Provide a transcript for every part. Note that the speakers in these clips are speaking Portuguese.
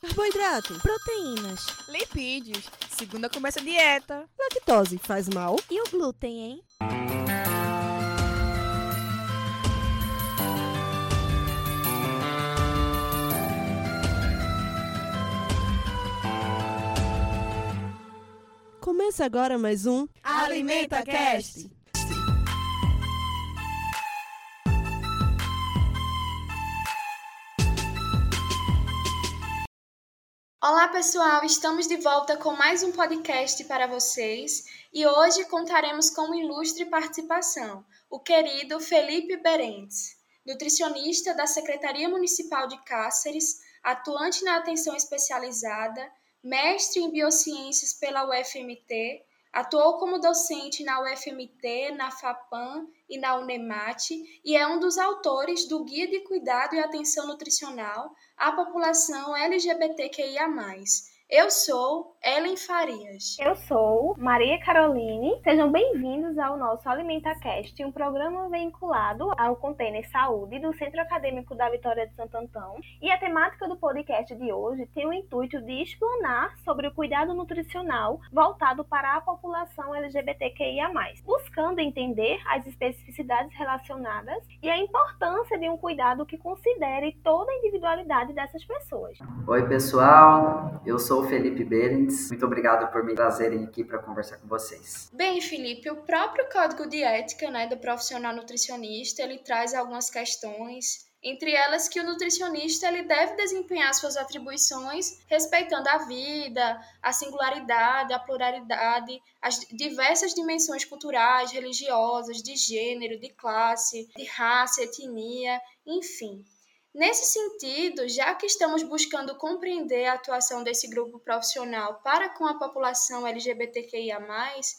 Carboidrato, proteínas, lipídios. Segunda começa a dieta. Lactose faz mal. E o glúten, hein? Começa agora mais um Alimenta Cast. Olá pessoal, estamos de volta com mais um podcast para vocês e hoje contaremos com uma ilustre participação, o querido Felipe Berentes, nutricionista da Secretaria Municipal de Cáceres, atuante na atenção especializada, mestre em biociências pela UFMT, atuou como docente na UFMT, na FAPAM e na Unemate e é um dos autores do Guia de Cuidado e Atenção Nutricional à População LGBTQIA+. Eu sou Ellen Farias. Eu sou Maria Caroline. Sejam bem-vindos ao nosso AlimentaCast, um programa vinculado ao Container Saúde do Centro Acadêmico da Vitória de Santo Antão. E a temática do podcast de hoje tem o intuito de explanar sobre o cuidado nutricional voltado para a população LGBTQIA+, buscando entender as especificidades relacionadas e a importância de um cuidado que considere toda a individualidade dessas pessoas. Oi, pessoal. Eu sou Felipe Berends. Muito obrigado por me trazerem aqui para conversar com vocês. Bem, Felipe, o próprio Código de Ética né, do profissional nutricionista, ele traz algumas questões entre elas que o nutricionista ele deve desempenhar suas atribuições respeitando a vida, a singularidade, a pluralidade, as diversas dimensões culturais, religiosas, de gênero, de classe, de raça, etnia, enfim. Nesse sentido, já que estamos buscando compreender a atuação desse grupo profissional para com a população LGBTQIA,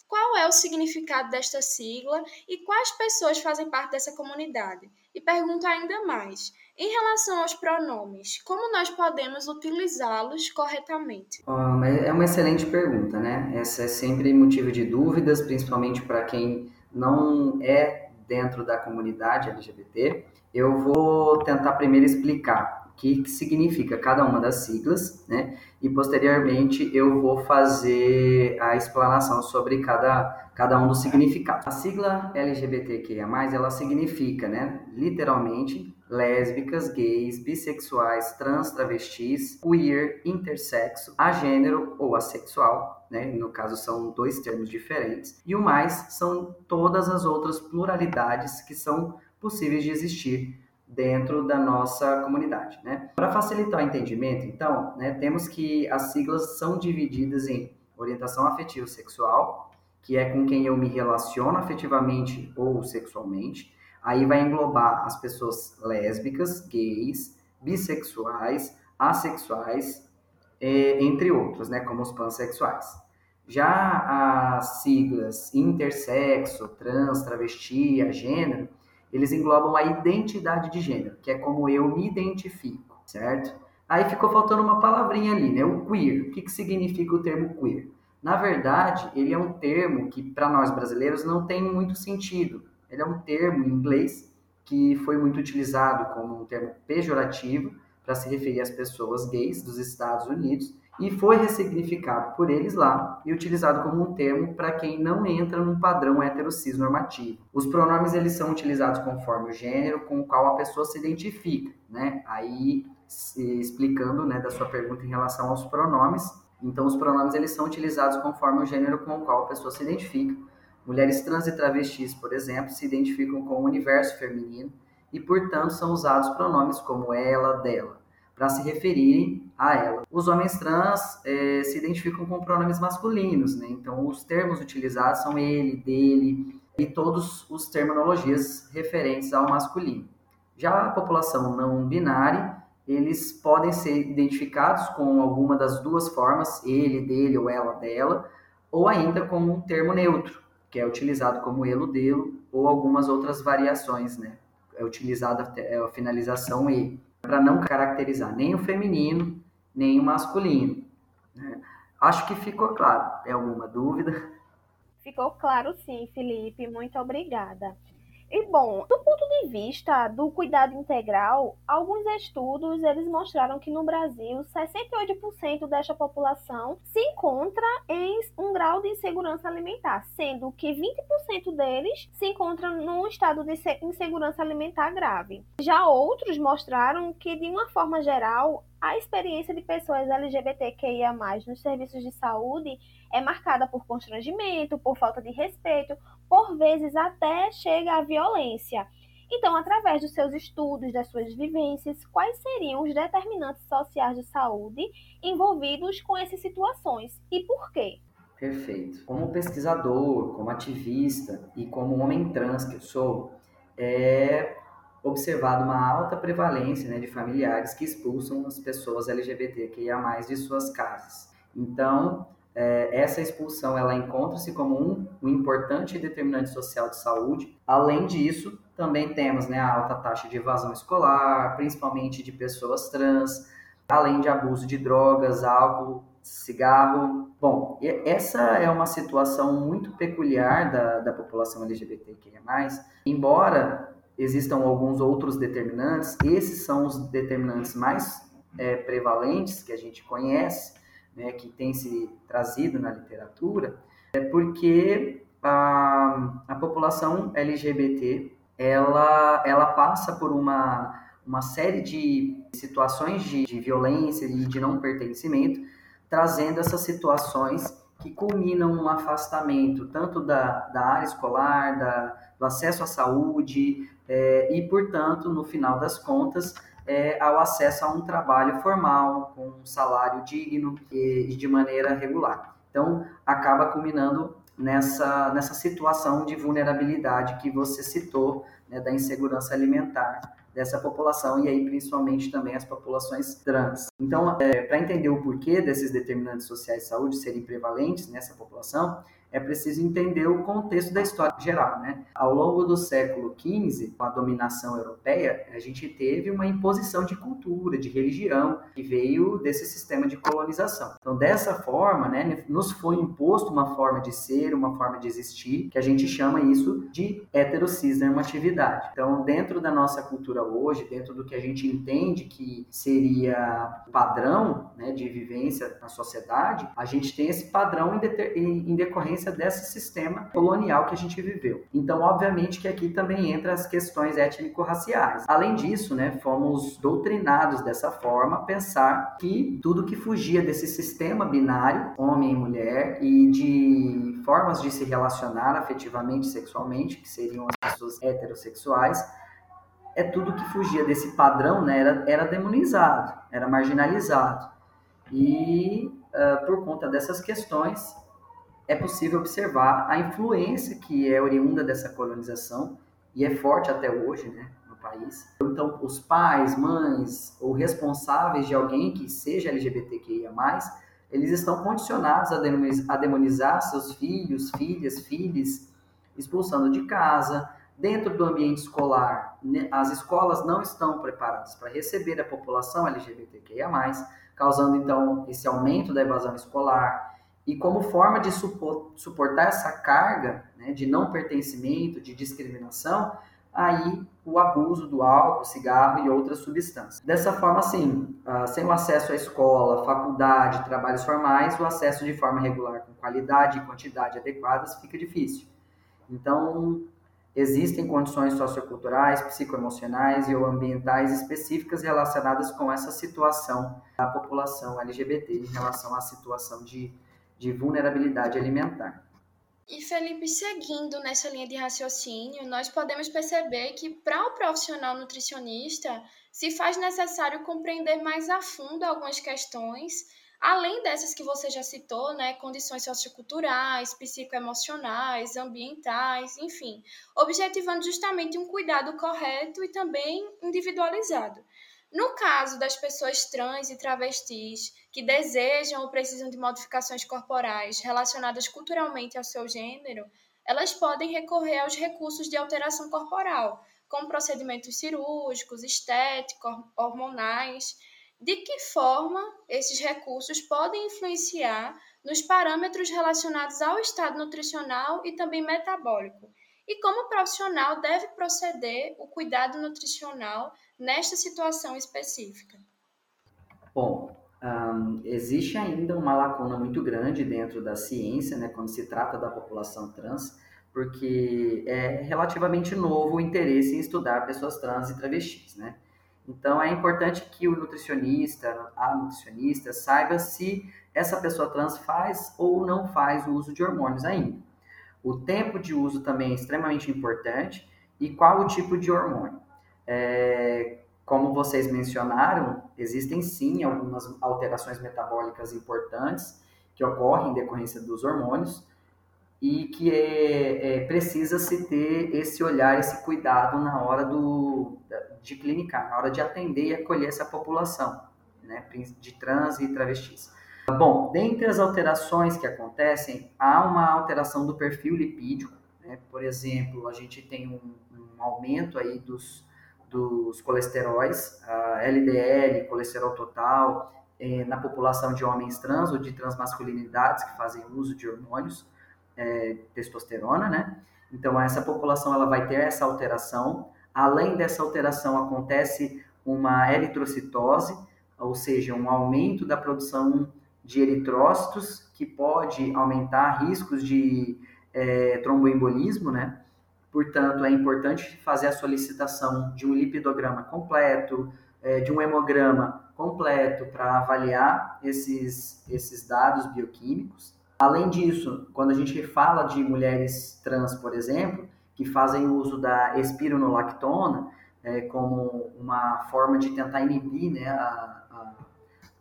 qual é o significado desta sigla e quais pessoas fazem parte dessa comunidade? E pergunto ainda mais: em relação aos pronomes, como nós podemos utilizá-los corretamente? é uma excelente pergunta, né? Essa é sempre motivo de dúvidas, principalmente para quem não é dentro da comunidade LGBT. Eu vou tentar primeiro explicar o que, significa cada uma das siglas, né? E posteriormente eu vou fazer a explanação sobre cada, cada um dos significados. A sigla LGBTQIA+, ela significa, né, literalmente, lésbicas, gays, bissexuais, trans, travestis, queer, intersexo, agênero ou assexual, né? No caso são dois termos diferentes. E o mais são todas as outras pluralidades que são possíveis de existir dentro da nossa comunidade, né? Para facilitar o entendimento, então, né, temos que as siglas são divididas em orientação afetivo sexual, que é com quem eu me relaciono afetivamente ou sexualmente. Aí vai englobar as pessoas lésbicas, gays, bissexuais, assexuais, entre outros, né, como os pansexuais. Já as siglas intersexo, trans, travesti, gênero, eles englobam a identidade de gênero, que é como eu me identifico, certo? Aí ficou faltando uma palavrinha ali, né? O queer. O que, que significa o termo queer? Na verdade, ele é um termo que para nós brasileiros não tem muito sentido. Ele é um termo em inglês que foi muito utilizado como um termo pejorativo para se referir às pessoas gays dos Estados Unidos e foi ressignificado por eles lá e utilizado como um termo para quem não entra num padrão heterocis normativo. Os pronomes eles são utilizados conforme o gênero com o qual a pessoa se identifica, né? Aí explicando, né, da sua pergunta em relação aos pronomes, então os pronomes eles são utilizados conforme o gênero com o qual a pessoa se identifica. Mulheres trans e travestis, por exemplo, se identificam com o universo feminino e, portanto, são usados pronomes como ela, dela para se referirem a ela. Os homens trans é, se identificam com pronomes masculinos, né? então os termos utilizados são ele, dele e todos os terminologias referentes ao masculino. Já a população não binária, eles podem ser identificados com alguma das duas formas, ele, dele ou ela, dela, ou ainda com um termo neutro, que é utilizado como ele, dele, ou algumas outras variações, né? É utilizada a finalização e para não caracterizar nem o feminino, nem o masculino. Né? Acho que ficou claro. Tem alguma dúvida? Ficou claro sim, Felipe. Muito obrigada. E bom, do ponto de vista do cuidado integral, alguns estudos eles mostraram que no Brasil 68% desta população se encontra em um grau de insegurança alimentar, sendo que 20% deles se encontram num estado de insegurança alimentar grave. Já outros mostraram que de uma forma geral a experiência de pessoas LGBTQIA+, nos serviços de saúde é marcada por constrangimento, por falta de respeito, por vezes até chega à violência. Então, através dos seus estudos, das suas vivências, quais seriam os determinantes sociais de saúde envolvidos com essas situações e por quê? Perfeito. Como pesquisador, como ativista e como homem trans que eu sou, é observado uma alta prevalência né, de familiares que expulsam as pessoas LGBTQIA+, de suas casas. Então, é, essa expulsão ela encontra-se como um, um importante determinante social de saúde. Além disso, também temos né, a alta taxa de evasão escolar, principalmente de pessoas trans, além de abuso de drogas, álcool, cigarro. Bom, essa é uma situação muito peculiar da, da população LGBTQIA+, embora existam alguns outros determinantes, esses são os determinantes mais é, prevalentes que a gente conhece, né, que tem se trazido na literatura, é porque a, a população LGBT ela, ela passa por uma, uma série de situações de, de violência e de não pertencimento, trazendo essas situações que culminam um afastamento tanto da, da área escolar, da, do acesso à saúde é, e, portanto, no final das contas, é, ao acesso a um trabalho formal, com um salário digno e, de maneira regular. Então, acaba culminando nessa, nessa situação de vulnerabilidade que você citou, né, da insegurança alimentar dessa população e aí principalmente também as populações trans. Então, é, para entender o porquê desses determinantes sociais de saúde serem prevalentes nessa população, é preciso entender o contexto da história geral. Né? Ao longo do século XV, com a dominação europeia, a gente teve uma imposição de cultura, de religião, que veio desse sistema de colonização. Então, dessa forma, né, nos foi imposto uma forma de ser, uma forma de existir, que a gente chama isso de heterocisnormatividade. Então, dentro da nossa cultura hoje, dentro do que a gente entende que seria padrão né, de vivência na sociedade, a gente tem esse padrão em, em decorrência decorrência desse sistema colonial que a gente viveu. Então, obviamente que aqui também entra as questões étnico-raciais. Além disso, né, fomos doutrinados dessa forma a pensar que tudo que fugia desse sistema binário, homem e mulher, e de formas de se relacionar afetivamente, sexualmente, que seriam as pessoas heterossexuais, é tudo que fugia desse padrão, né, era, era demonizado, era marginalizado. E uh, por conta dessas questões, é possível observar a influência que é oriunda dessa colonização e é forte até hoje, né, no país. Então, os pais, mães ou responsáveis de alguém que seja LGBTQIA+, eles estão condicionados a demonizar seus filhos, filhas, filhos, expulsando de casa, dentro do ambiente escolar. Né, as escolas não estão preparadas para receber a população LGBTQIA+, causando então esse aumento da evasão escolar, e como forma de suportar essa carga né, de não pertencimento, de discriminação, aí o abuso do álcool, cigarro e outras substâncias. Dessa forma, assim, uh, sem o acesso à escola, faculdade, trabalhos formais, o acesso de forma regular com qualidade e quantidade adequadas fica difícil. Então, existem condições socioculturais, psicoemocionais e ou ambientais específicas relacionadas com essa situação da população LGBT em relação à situação de de vulnerabilidade alimentar. E Felipe, seguindo nessa linha de raciocínio, nós podemos perceber que para o profissional nutricionista se faz necessário compreender mais a fundo algumas questões, além dessas que você já citou, né, condições socioculturais, psicoemocionais, ambientais, enfim, objetivando justamente um cuidado correto e também individualizado. No caso das pessoas trans e travestis que desejam ou precisam de modificações corporais relacionadas culturalmente ao seu gênero, elas podem recorrer aos recursos de alteração corporal, como procedimentos cirúrgicos, estéticos, hormonais. De que forma esses recursos podem influenciar nos parâmetros relacionados ao estado nutricional e também metabólico? e como o profissional deve proceder o cuidado nutricional nesta situação específica. Bom, um, existe ainda uma lacuna muito grande dentro da ciência, né, quando se trata da população trans, porque é relativamente novo o interesse em estudar pessoas trans e travestis, né? Então é importante que o nutricionista, a nutricionista, saiba se essa pessoa trans faz ou não faz o uso de hormônios ainda. O tempo de uso também é extremamente importante e qual o tipo de hormônio. É, como vocês mencionaram, existem sim algumas alterações metabólicas importantes que ocorrem em decorrência dos hormônios e que é, é, precisa se ter esse olhar, esse cuidado na hora do, de clinicar, na hora de atender e acolher essa população né, de trans e travestis. Bom, dentre as alterações que acontecem, há uma alteração do perfil lipídico. Né? Por exemplo, a gente tem um, um aumento aí dos, dos colesteróis, LDL, colesterol total, eh, na população de homens trans ou de transmasculinidades que fazem uso de hormônios, eh, testosterona, né? Então, essa população ela vai ter essa alteração. Além dessa alteração, acontece uma eritrocitose, ou seja, um aumento da produção de eritrócitos, que pode aumentar riscos de é, tromboembolismo, né? Portanto, é importante fazer a solicitação de um lipidograma completo, é, de um hemograma completo para avaliar esses, esses dados bioquímicos. Além disso, quando a gente fala de mulheres trans, por exemplo, que fazem uso da espironolactona é, como uma forma de tentar inibir né, a,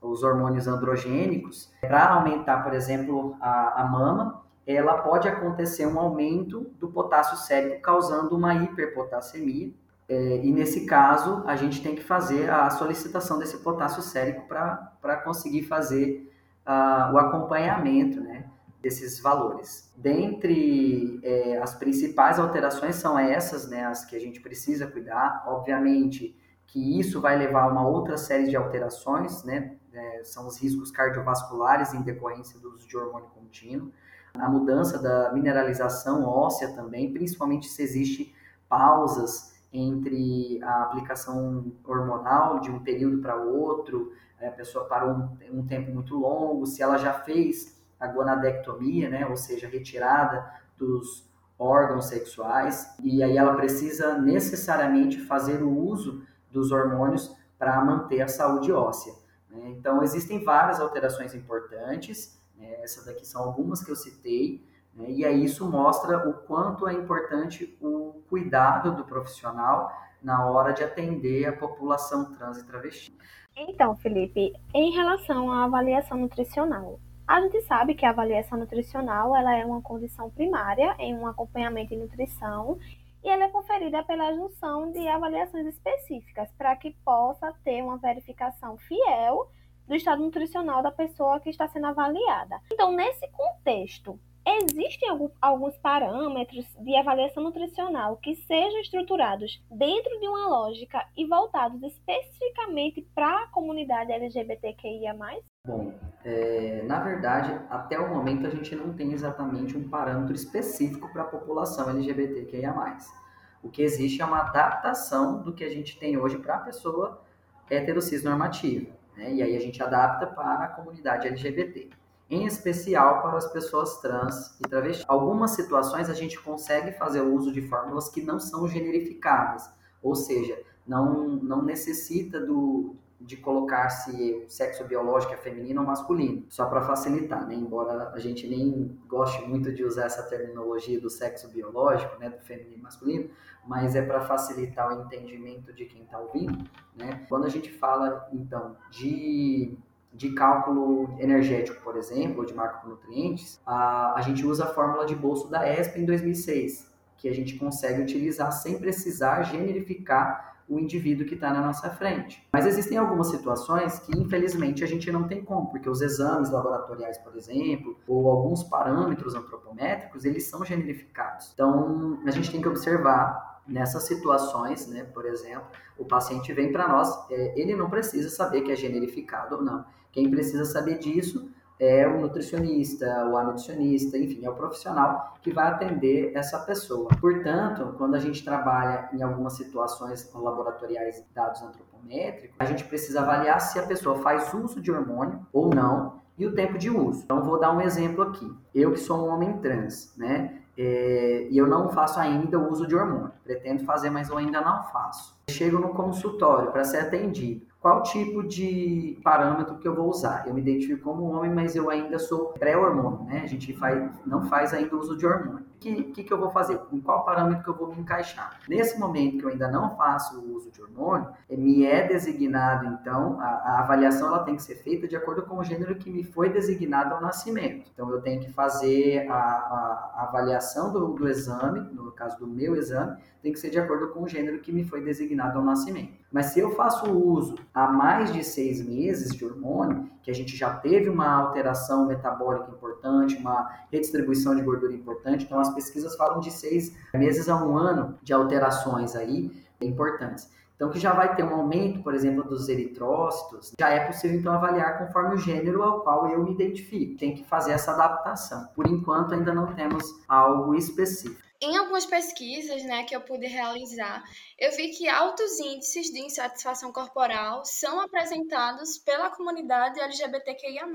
os hormônios androgênicos, para aumentar, por exemplo, a, a mama, ela pode acontecer um aumento do potássio sérico, causando uma hiperpotassemia. É, e nesse caso, a gente tem que fazer a solicitação desse potássio sérico para conseguir fazer uh, o acompanhamento né, desses valores. Dentre é, as principais alterações são essas, né, as que a gente precisa cuidar. Obviamente que isso vai levar a uma outra série de alterações, né, é, são os riscos cardiovasculares em decorrência do uso de hormônio contínuo, a mudança da mineralização óssea também, principalmente se existe pausas entre a aplicação hormonal de um período para outro, a pessoa parou um, um, tempo muito longo, se ela já fez a gonadectomia, né, ou seja, retirada dos órgãos sexuais, e aí ela precisa necessariamente fazer o uso dos hormônios para manter a saúde óssea. Né? Então, existem várias alterações importantes, né? essas daqui são algumas que eu citei, né? e aí isso mostra o quanto é importante o cuidado do profissional na hora de atender a população trans e travesti. Então, Felipe, em relação à avaliação nutricional, a gente sabe que a avaliação nutricional ela é uma condição primária em um acompanhamento em nutrição e ela é conferida pela junção de avaliações específicas para que possa ter uma verificação fiel do estado nutricional da pessoa que está sendo avaliada. Então, nesse contexto, existem alguns parâmetros de avaliação nutricional que sejam estruturados dentro de uma lógica e voltados especificamente para a comunidade LGBTQIA+. Bom, é, na verdade, até o momento a gente não tem exatamente um parâmetro específico para a população LGBTQIA+. O que existe é uma adaptação do que a gente tem hoje para a pessoa heterocis normativa. Né? E aí a gente adapta para a comunidade LGBT em especial para as pessoas trans e travestis. Algumas situações a gente consegue fazer o uso de fórmulas que não são generificadas, ou seja, não, não necessita do, de colocar se o sexo biológico é feminino ou masculino, só para facilitar, né? Embora a gente nem goste muito de usar essa terminologia do sexo biológico, né, do feminino e masculino, mas é para facilitar o entendimento de quem está ouvindo, né? Quando a gente fala então de de cálculo energético, por exemplo, ou de macronutrientes, a, a gente usa a fórmula de bolso da ESP em 2006, que a gente consegue utilizar sem precisar generificar o indivíduo que está na nossa frente. Mas existem algumas situações que, infelizmente, a gente não tem como, porque os exames laboratoriais, por exemplo, ou alguns parâmetros antropométricos, eles são generificados. Então, a gente tem que observar nessas situações, né, por exemplo, o paciente vem para nós, é, ele não precisa saber que é generificado ou não. Quem precisa saber disso é o nutricionista, ou a nutricionista, enfim, é o profissional que vai atender essa pessoa. Portanto, quando a gente trabalha em algumas situações laboratoriais dados antropométricos, a gente precisa avaliar se a pessoa faz uso de hormônio ou não e o tempo de uso. Então, vou dar um exemplo aqui. Eu que sou um homem trans, né? É, e eu não faço ainda o uso de hormônio. Pretendo fazer, mas eu ainda não faço. Chego no consultório para ser atendido qual tipo de parâmetro que eu vou usar. Eu me identifico como homem, mas eu ainda sou pré-hormônio, né? A gente faz, não faz ainda uso de hormônio. O que, que, que, eu vou fazer? Em qual parâmetro que eu vou me encaixar? Nesse momento que eu ainda não faço o uso de hormônio, eh, me é designado, então, a, a avaliação ela tem que ser feita de acordo com o gênero que me foi designado ao nascimento. Então, eu tenho que fazer a, a, a avaliação do, do exame, no caso do meu exame, tem que ser de acordo com o gênero que me foi designado ao nascimento. Mas se eu faço uso há mais de seis meses de hormônio, que a gente já teve uma alteração metabólica importante, uma redistribuição de gordura importante, então as pesquisas falam de seis meses a um ano de alterações aí importantes. Então, que já vai ter um aumento, por exemplo, dos eritrócitos, já é possível então avaliar conforme o gênero ao qual eu me identifico. Tem que fazer essa adaptação. Por enquanto, ainda não temos algo específico. Em algumas pesquisas né, que eu pude realizar, eu vi que altos índices de insatisfação corporal são apresentados pela comunidade LGBTQIA.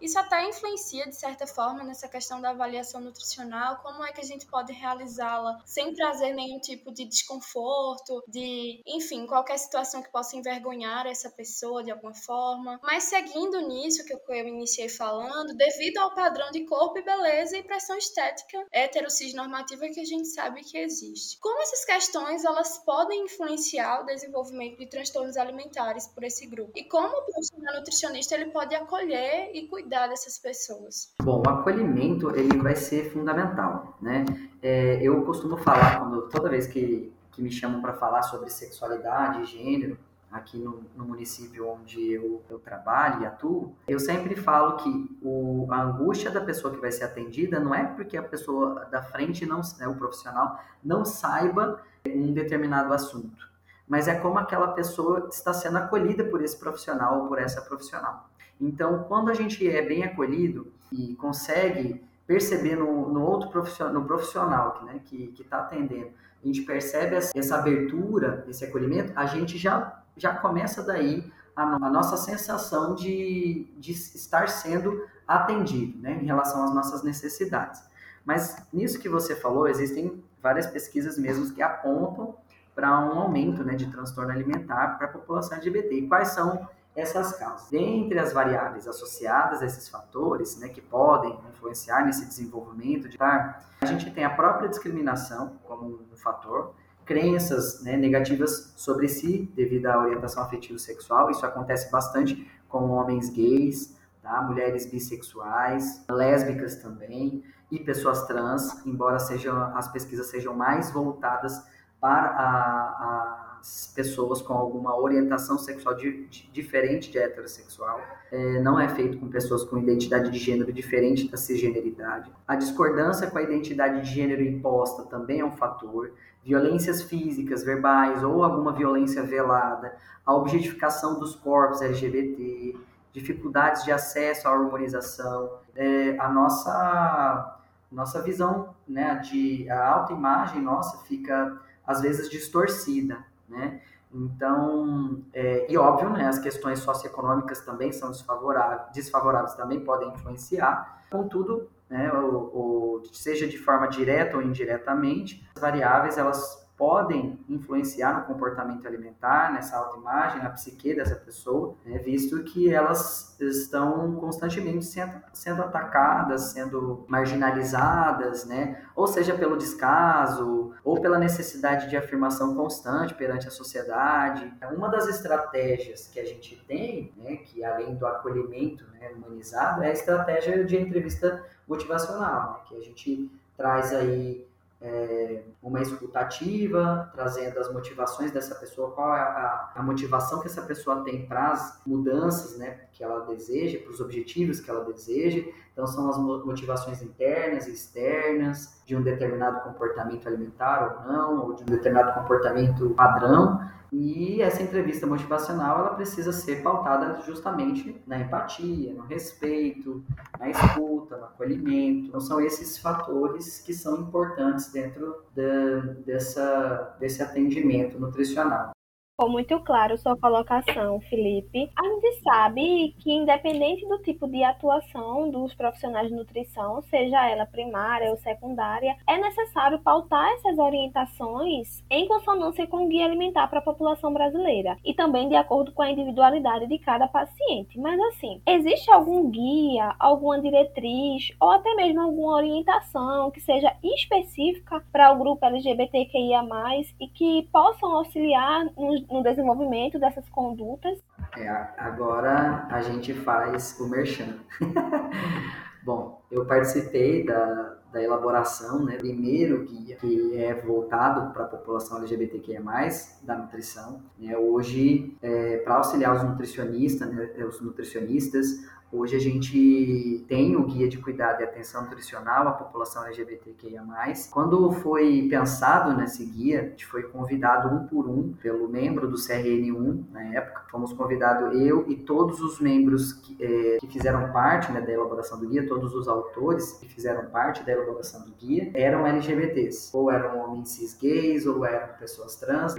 Isso até influencia, de certa forma, nessa questão da avaliação nutricional, como é que a gente pode realizá-la sem trazer nenhum tipo de desconforto, de, enfim, qualquer situação que possa envergonhar essa pessoa de alguma forma. Mas seguindo nisso que eu iniciei falando, devido ao padrão de corpo e beleza e pressão estética heterocis normativa que a gente sabe que existe. Como essas questões elas podem influenciar o desenvolvimento de transtornos alimentares por esse grupo? E como o profissional nutricionista ele pode acolher e cuidar dessas pessoas? Bom, o acolhimento ele vai ser fundamental, né? É, eu costumo falar quando toda vez que, que me chamam para falar sobre sexualidade gênero aqui no, no município onde eu, eu, trabalho e atuo, eu sempre falo que o, a angústia da pessoa que vai ser atendida não é porque a pessoa da frente, não, né, o profissional, não saiba um determinado assunto, mas é como aquela pessoa está sendo acolhida por esse profissional ou por essa profissional. Então, quando a gente é bem acolhido e consegue perceber no, no outro profissional, no profissional né, que está atendendo, a gente percebe essa abertura, esse acolhimento, a gente já já começa daí a, a nossa sensação de, de estar sendo atendido né, em relação às nossas necessidades. Mas nisso que você falou, existem várias pesquisas mesmo que apontam para um aumento né, de transtorno alimentar para a população LGBT. E quais são essas causas? Dentre as variáveis associadas a esses fatores, né, que podem influenciar nesse desenvolvimento de estar, a gente tem a própria discriminação como um fator, crenças né, negativas sobre si devido à orientação afetivo sexual. Isso acontece bastante com homens gays, tá? mulheres bissexuais, lésbicas também e pessoas trans, embora sejam as pesquisas sejam mais voltadas para a, as pessoas com alguma orientação sexual diferente de heterossexual. É, não é feito com pessoas com identidade de gênero diferente da cisgeneridade. A discordância com a identidade de gênero imposta também é um fator violências físicas, verbais ou alguma violência velada, a objetificação dos corpos LGBT, dificuldades de acesso à hormonização, é, a nossa nossa visão, né, de a autoimagem nossa fica às vezes distorcida, né? Então, é, e óbvio, né, as questões socioeconômicas também são desfavoráveis, desfavoráveis também podem influenciar. Contudo, né, ou, ou, seja de forma direta ou indiretamente, as variáveis elas podem influenciar no comportamento alimentar, nessa autoimagem, na psique dessa pessoa, né, visto que elas estão constantemente sendo, sendo atacadas, sendo marginalizadas, né, ou seja pelo descaso, ou pela necessidade de afirmação constante perante a sociedade. Uma das estratégias que a gente tem, né, que além do acolhimento né, humanizado, é a estratégia de entrevista motivacional, né, que a gente traz aí é, uma escutativa, trazendo as motivações dessa pessoa, qual é a, a motivação que essa pessoa tem para as mudanças né, que ela deseja, para os objetivos que ela deseja. Então, são as motivações internas e externas de um determinado comportamento alimentar ou não, ou de um determinado comportamento padrão. E essa entrevista motivacional, ela precisa ser pautada justamente na empatia, no respeito, na escuta, no acolhimento. Então, são esses fatores que são importantes dentro da, dessa, desse atendimento nutricional. Ficou muito claro sua colocação, Felipe. A gente sabe que, independente do tipo de atuação dos profissionais de nutrição, seja ela primária ou secundária, é necessário pautar essas orientações em consonância com o guia alimentar para a população brasileira e também de acordo com a individualidade de cada paciente. Mas, assim, existe algum guia, alguma diretriz ou até mesmo alguma orientação que seja específica para o grupo LGBTQIA, e que possam auxiliar nos no desenvolvimento dessas condutas. É, agora a gente faz o merchan. Bom, eu participei da, da elaboração, né, primeiro guia que é voltado para a população LGBTQIA+, da nutrição. Né, hoje, é, para auxiliar os nutricionistas, né, os nutricionistas, Hoje a gente tem o guia de cuidado e atenção nutricional à população LGBTQIA+. Quando foi pensado nesse guia, a gente foi convidado um por um pelo membro do CRN1 na época. Fomos convidados eu e todos os membros que, é, que fizeram parte né, da elaboração do guia, todos os autores que fizeram parte da elaboração do guia, eram LGBTs. Ou eram homens cis gays, ou eram pessoas trans,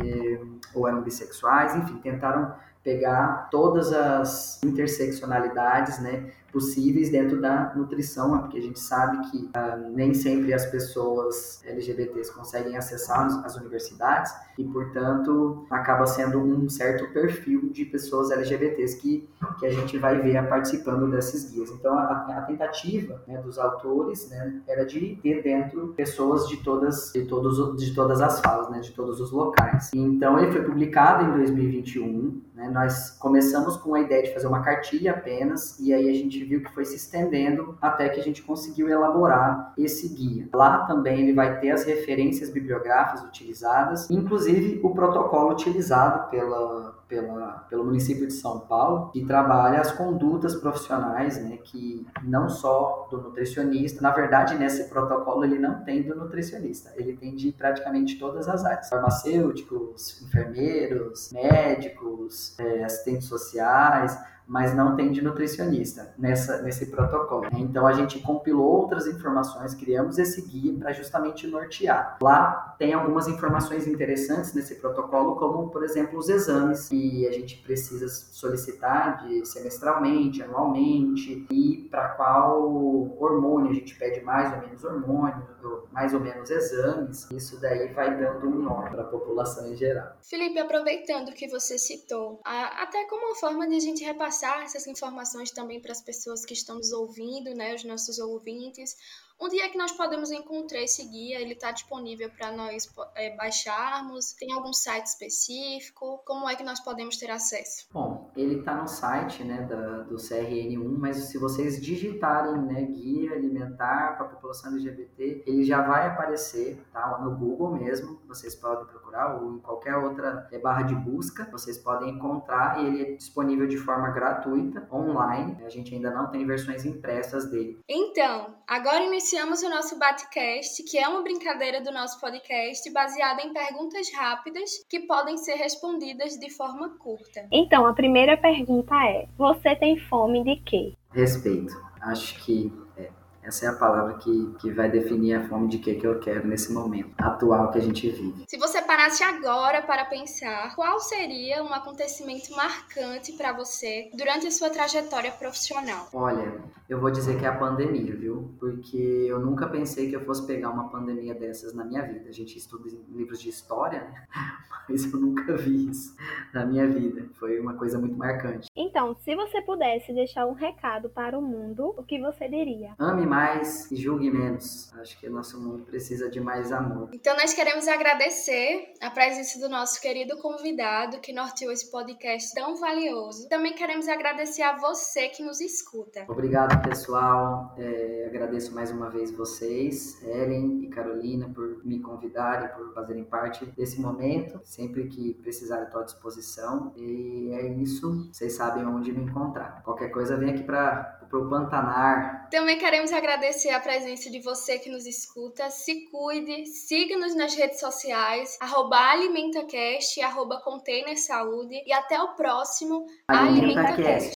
ou eram bissexuais, enfim, tentaram pegar todas as interseccionalidades, né, possíveis dentro da nutrição, né, porque a gente sabe que uh, nem sempre as pessoas LGBTs conseguem acessar as universidades e, portanto, acaba sendo um certo perfil de pessoas LGBTs que, que a gente vai ver participando desses guias. Então, a, a tentativa né, dos autores né, era de ter dentro pessoas de todas, de, todos, de todas as falas, né, de todos os locais. Então, ele foi publicado em 2021. Né, nós começamos com a ideia de fazer uma cartilha apenas, e aí a gente viu que foi se estendendo até que a gente conseguiu elaborar esse guia. Lá também ele vai ter as referências bibliográficas utilizadas, inclusive o protocolo utilizado pela, pela, pelo município de São Paulo, que trabalha as condutas profissionais, né, que não só do nutricionista, na verdade nesse protocolo ele não tem do nutricionista, ele tem de praticamente todas as áreas, farmacêuticos, enfermeiros, médicos, é, assistentes sociais, mas não tem de nutricionista nessa, nesse protocolo. Então a gente compilou outras informações, criamos esse guia para justamente nortear. Lá tem algumas informações interessantes nesse protocolo, como por exemplo os exames que a gente precisa solicitar de semestralmente, anualmente e para qual hormônio a gente pede mais ou menos hormônio, mais ou menos exames. Isso daí vai dando um nome para a população em geral. Felipe, aproveitando que você citou, até como uma forma de a gente repassar passar essas informações também para as pessoas que estão nos ouvindo, né, os nossos ouvintes, Onde é que nós podemos encontrar esse guia? Ele está disponível para nós é, baixarmos? Tem algum site específico? Como é que nós podemos ter acesso? Bom, ele está no site né, da, do CRN1, mas se vocês digitarem né, guia alimentar para a população LGBT, ele já vai aparecer tá, no Google mesmo. Vocês podem procurar ou em qualquer outra é, barra de busca. Vocês podem encontrar e ele é disponível de forma gratuita, online. A gente ainda não tem versões impressas dele. Então, agora iniciamos iniciamos o nosso Batcast, que é uma brincadeira do nosso podcast baseada em perguntas rápidas que podem ser respondidas de forma curta. Então, a primeira pergunta é: Você tem fome de quê? Respeito. Acho que essa é a palavra que, que vai definir a fome de que, que eu quero nesse momento atual que a gente vive. Se você parasse agora para pensar, qual seria um acontecimento marcante para você durante a sua trajetória profissional? Olha, eu vou dizer que é a pandemia, viu? Porque eu nunca pensei que eu fosse pegar uma pandemia dessas na minha vida. A gente estuda livros de história, né? Mas eu nunca vi isso na minha vida. Foi uma coisa muito marcante. Então, se você pudesse deixar um recado para o mundo, o que você diria? Ame mais e julgue menos. Acho que o nosso mundo precisa de mais amor. Então nós queremos agradecer a presença do nosso querido convidado que norteou esse podcast tão valioso. Também queremos agradecer a você que nos escuta. Obrigado pessoal. É, agradeço mais uma vez vocês, Ellen e Carolina, por me convidarem, por fazerem parte desse momento. Sempre que precisarem, estou à disposição. E é isso. Vocês sabem onde me encontrar. Qualquer coisa, vem aqui para o Pantanar. Também queremos agradecer a presença de você que nos escuta. Se cuide, siga-nos nas redes sociais, arroba AlimentaCast, arroba Container Saúde. E até o próximo AlimentaCast.